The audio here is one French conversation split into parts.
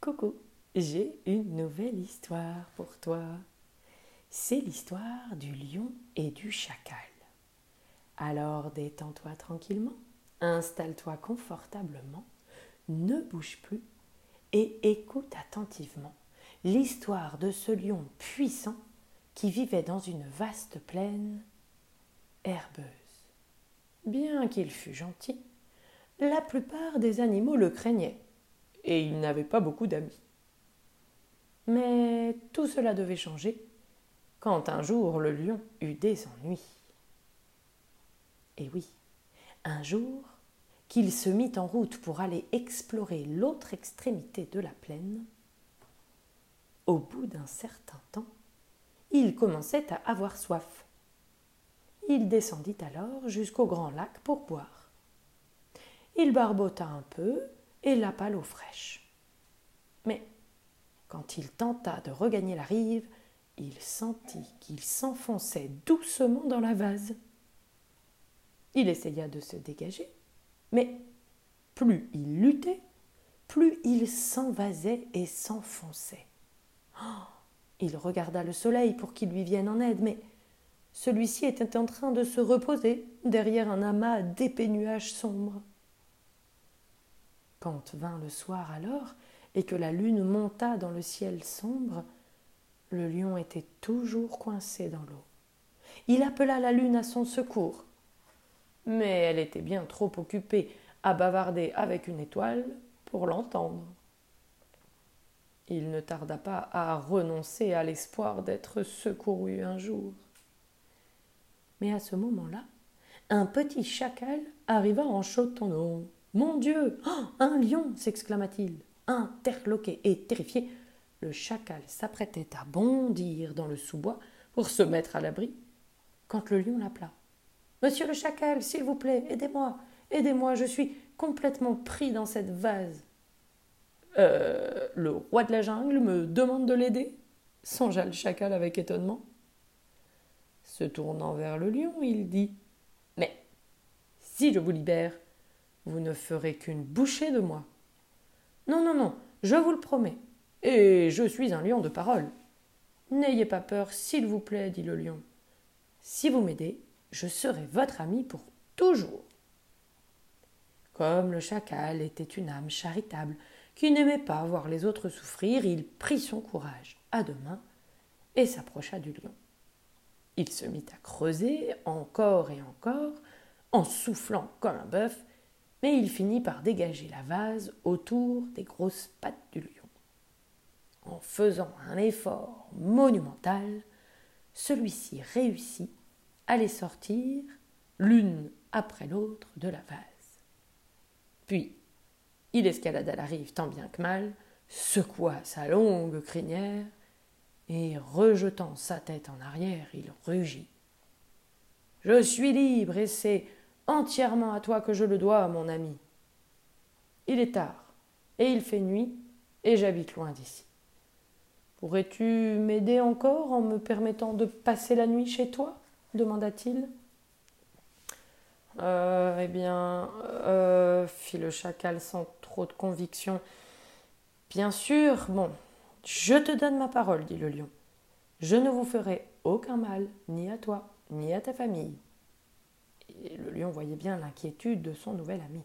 Coucou, j'ai une nouvelle histoire pour toi. C'est l'histoire du lion et du chacal. Alors détends-toi tranquillement, installe-toi confortablement, ne bouge plus et écoute attentivement l'histoire de ce lion puissant qui vivait dans une vaste plaine herbeuse. Bien qu'il fût gentil, la plupart des animaux le craignaient et il n'avait pas beaucoup d'amis. Mais tout cela devait changer quand un jour le lion eut des ennuis. Et oui, un jour qu'il se mit en route pour aller explorer l'autre extrémité de la plaine, au bout d'un certain temps, il commençait à avoir soif. Il descendit alors jusqu'au grand lac pour boire. Il barbota un peu et lapa l'eau fraîche. Mais quand il tenta de regagner la rive, il sentit qu'il s'enfonçait doucement dans la vase. Il essaya de se dégager, mais plus il luttait, plus il s'envasait et s'enfonçait. Oh, il regarda le soleil pour qu'il lui vienne en aide, mais celui-ci était en train de se reposer derrière un amas d'épais nuages sombres. Quand vint le soir alors, et que la lune monta dans le ciel sombre, le lion était toujours coincé dans l'eau. Il appela la lune à son secours, mais elle était bien trop occupée à bavarder avec une étoile pour l'entendre. Il ne tarda pas à renoncer à l'espoir d'être secouru un jour. Mais à ce moment-là, un petit chacal arriva en chotonnant. Mon Dieu oh, Un lion s'exclama-t-il. Interloqué et terrifié, le chacal s'apprêtait à bondir dans le sous-bois pour se mettre à l'abri, quand le lion l'appela. Monsieur le chacal, s'il vous plaît, aidez-moi, aidez-moi, je suis complètement pris dans cette vase. Euh, le roi de la jungle me demande de l'aider songea le chacal avec étonnement. Se tournant vers le lion, il dit Mais si je vous libère, vous ne ferez qu'une bouchée de moi. Non, non, non, je vous le promets. Et je suis un lion de parole. N'ayez pas peur, s'il vous plaît, dit le lion. Si vous m'aidez, je serai votre ami pour toujours. Comme le chacal était une âme charitable, qui n'aimait pas voir les autres souffrir, il prit son courage à deux mains et s'approcha du lion. Il se mit à creuser encore et encore, en soufflant comme un bœuf, mais il finit par dégager la vase autour des grosses pattes du lion. En faisant un effort monumental, celui-ci réussit à les sortir l'une après l'autre de la vase. Puis, il escalada la rive tant bien que mal, secoua sa longue crinière, et rejetant sa tête en arrière, il rugit. Je suis libre et c'est entièrement à toi que je le dois, mon ami. Il est tard, et il fait nuit, et j'habite loin d'ici. Pourrais-tu m'aider encore en me permettant de passer la nuit chez toi? demanda-t-il. Euh, eh bien, euh, fit le chacal sans trop de conviction. Bien sûr, bon, je te donne ma parole, dit le lion. Je ne vous ferai aucun mal, ni à toi, ni à ta famille et le lion voyait bien l'inquiétude de son nouvel ami.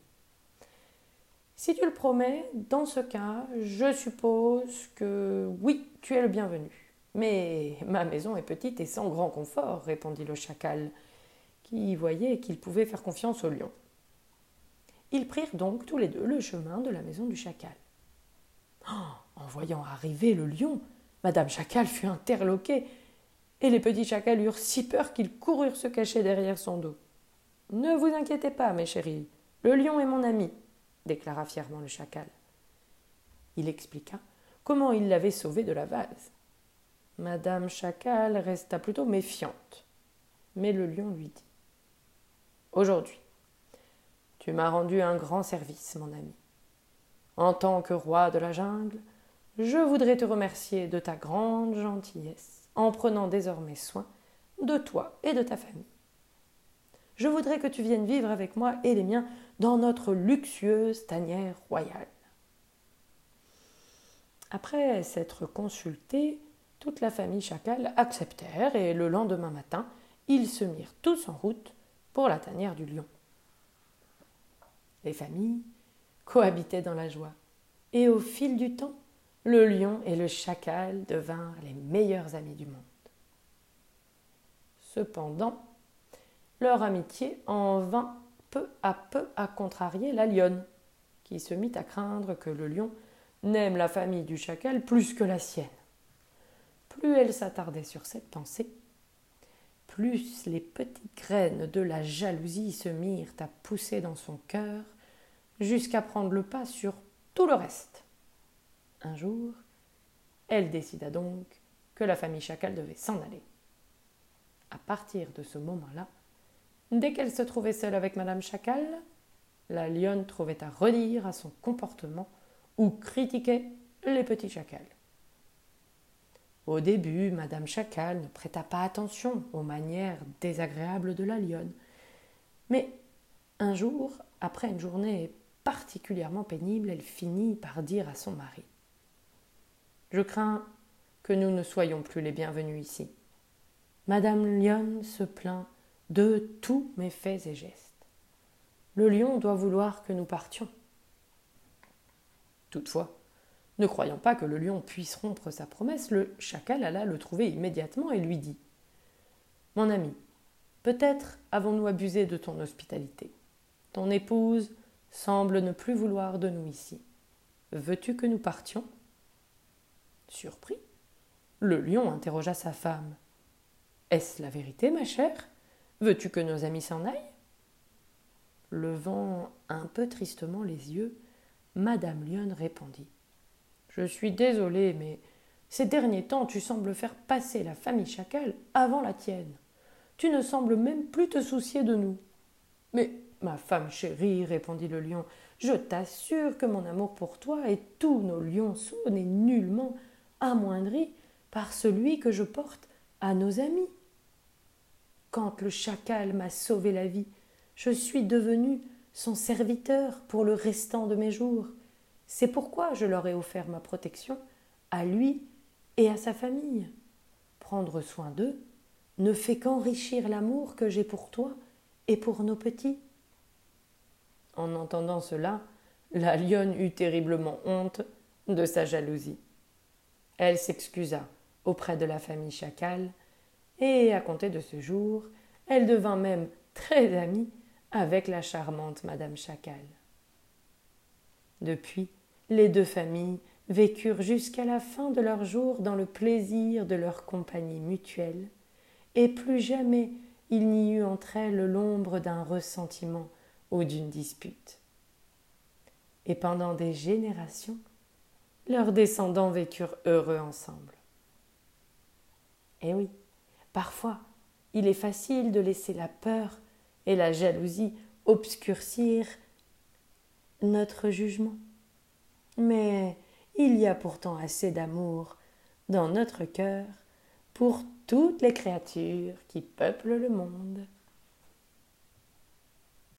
Si tu le promets, dans ce cas, je suppose que oui, tu es le bienvenu. Mais ma maison est petite et sans grand confort, répondit le chacal, qui voyait qu'il pouvait faire confiance au lion. Ils prirent donc tous les deux le chemin de la maison du chacal. Oh, en voyant arriver le lion, Madame Chacal fut interloquée, et les petits chacals eurent si peur qu'ils coururent se cacher derrière son dos. Ne vous inquiétez pas, mes chéris, le lion est mon ami, déclara fièrement le chacal. Il expliqua comment il l'avait sauvé de la vase. Madame Chacal resta plutôt méfiante, mais le lion lui dit Aujourd'hui, tu m'as rendu un grand service, mon ami. En tant que roi de la jungle, je voudrais te remercier de ta grande gentillesse en prenant désormais soin de toi et de ta famille. Je voudrais que tu viennes vivre avec moi et les miens dans notre luxueuse tanière royale. Après s'être consultés, toute la famille chacal acceptèrent et le lendemain matin, ils se mirent tous en route pour la tanière du lion. Les familles cohabitaient dans la joie, et au fil du temps, le lion et le chacal devinrent les meilleurs amis du monde. Cependant, leur amitié en vint peu à peu à contrarier la lionne, qui se mit à craindre que le lion n'aime la famille du chacal plus que la sienne. Plus elle s'attardait sur cette pensée, plus les petites graines de la jalousie se mirent à pousser dans son cœur, jusqu'à prendre le pas sur tout le reste. Un jour, elle décida donc que la famille chacal devait s'en aller. À partir de ce moment-là, dès qu'elle se trouvait seule avec madame chacal, la lionne trouvait à redire à son comportement ou critiquait les petits chacals. Au début, Madame Chacal ne prêta pas attention aux manières désagréables de la lionne. Mais un jour, après une journée particulièrement pénible, elle finit par dire à son mari Je crains que nous ne soyons plus les bienvenus ici. Madame Lionne se plaint de tous mes faits et gestes. Le lion doit vouloir que nous partions. Toutefois, ne croyant pas que le lion puisse rompre sa promesse, le chacal alla le trouver immédiatement et lui dit Mon ami, peut-être avons-nous abusé de ton hospitalité. Ton épouse semble ne plus vouloir de nous ici. Veux-tu que nous partions? Surpris, le lion interrogea sa femme. Est-ce la vérité, ma chère? Veux-tu que nos amis s'en aillent? Levant un peu tristement les yeux, Madame Lionne répondit Je suis désolée, mais ces derniers temps tu sembles faire passer la famille Chacal avant la tienne. Tu ne sembles même plus te soucier de nous. Mais, ma femme chérie, répondit le lion, je t'assure que mon amour pour toi et tous nos lionceaux n'est nullement amoindri par celui que je porte à nos amis. Quand le chacal m'a sauvé la vie, je suis devenu son serviteur pour le restant de mes jours. C'est pourquoi je leur ai offert ma protection, à lui et à sa famille. Prendre soin d'eux ne fait qu'enrichir l'amour que j'ai pour toi et pour nos petits. En entendant cela, la lionne eut terriblement honte de sa jalousie. Elle s'excusa auprès de la famille chacal, et à compter de ce jour, elle devint même très amie avec la charmante Madame Chacal. Depuis, les deux familles vécurent jusqu'à la fin de leurs jours dans le plaisir de leur compagnie mutuelle, et plus jamais il n'y eut entre elles l'ombre d'un ressentiment ou d'une dispute. Et pendant des générations, leurs descendants vécurent heureux ensemble. Eh oui, parfois, il est facile de laisser la peur et la jalousie obscurcir notre jugement. Mais il y a pourtant assez d'amour dans notre cœur pour toutes les créatures qui peuplent le monde.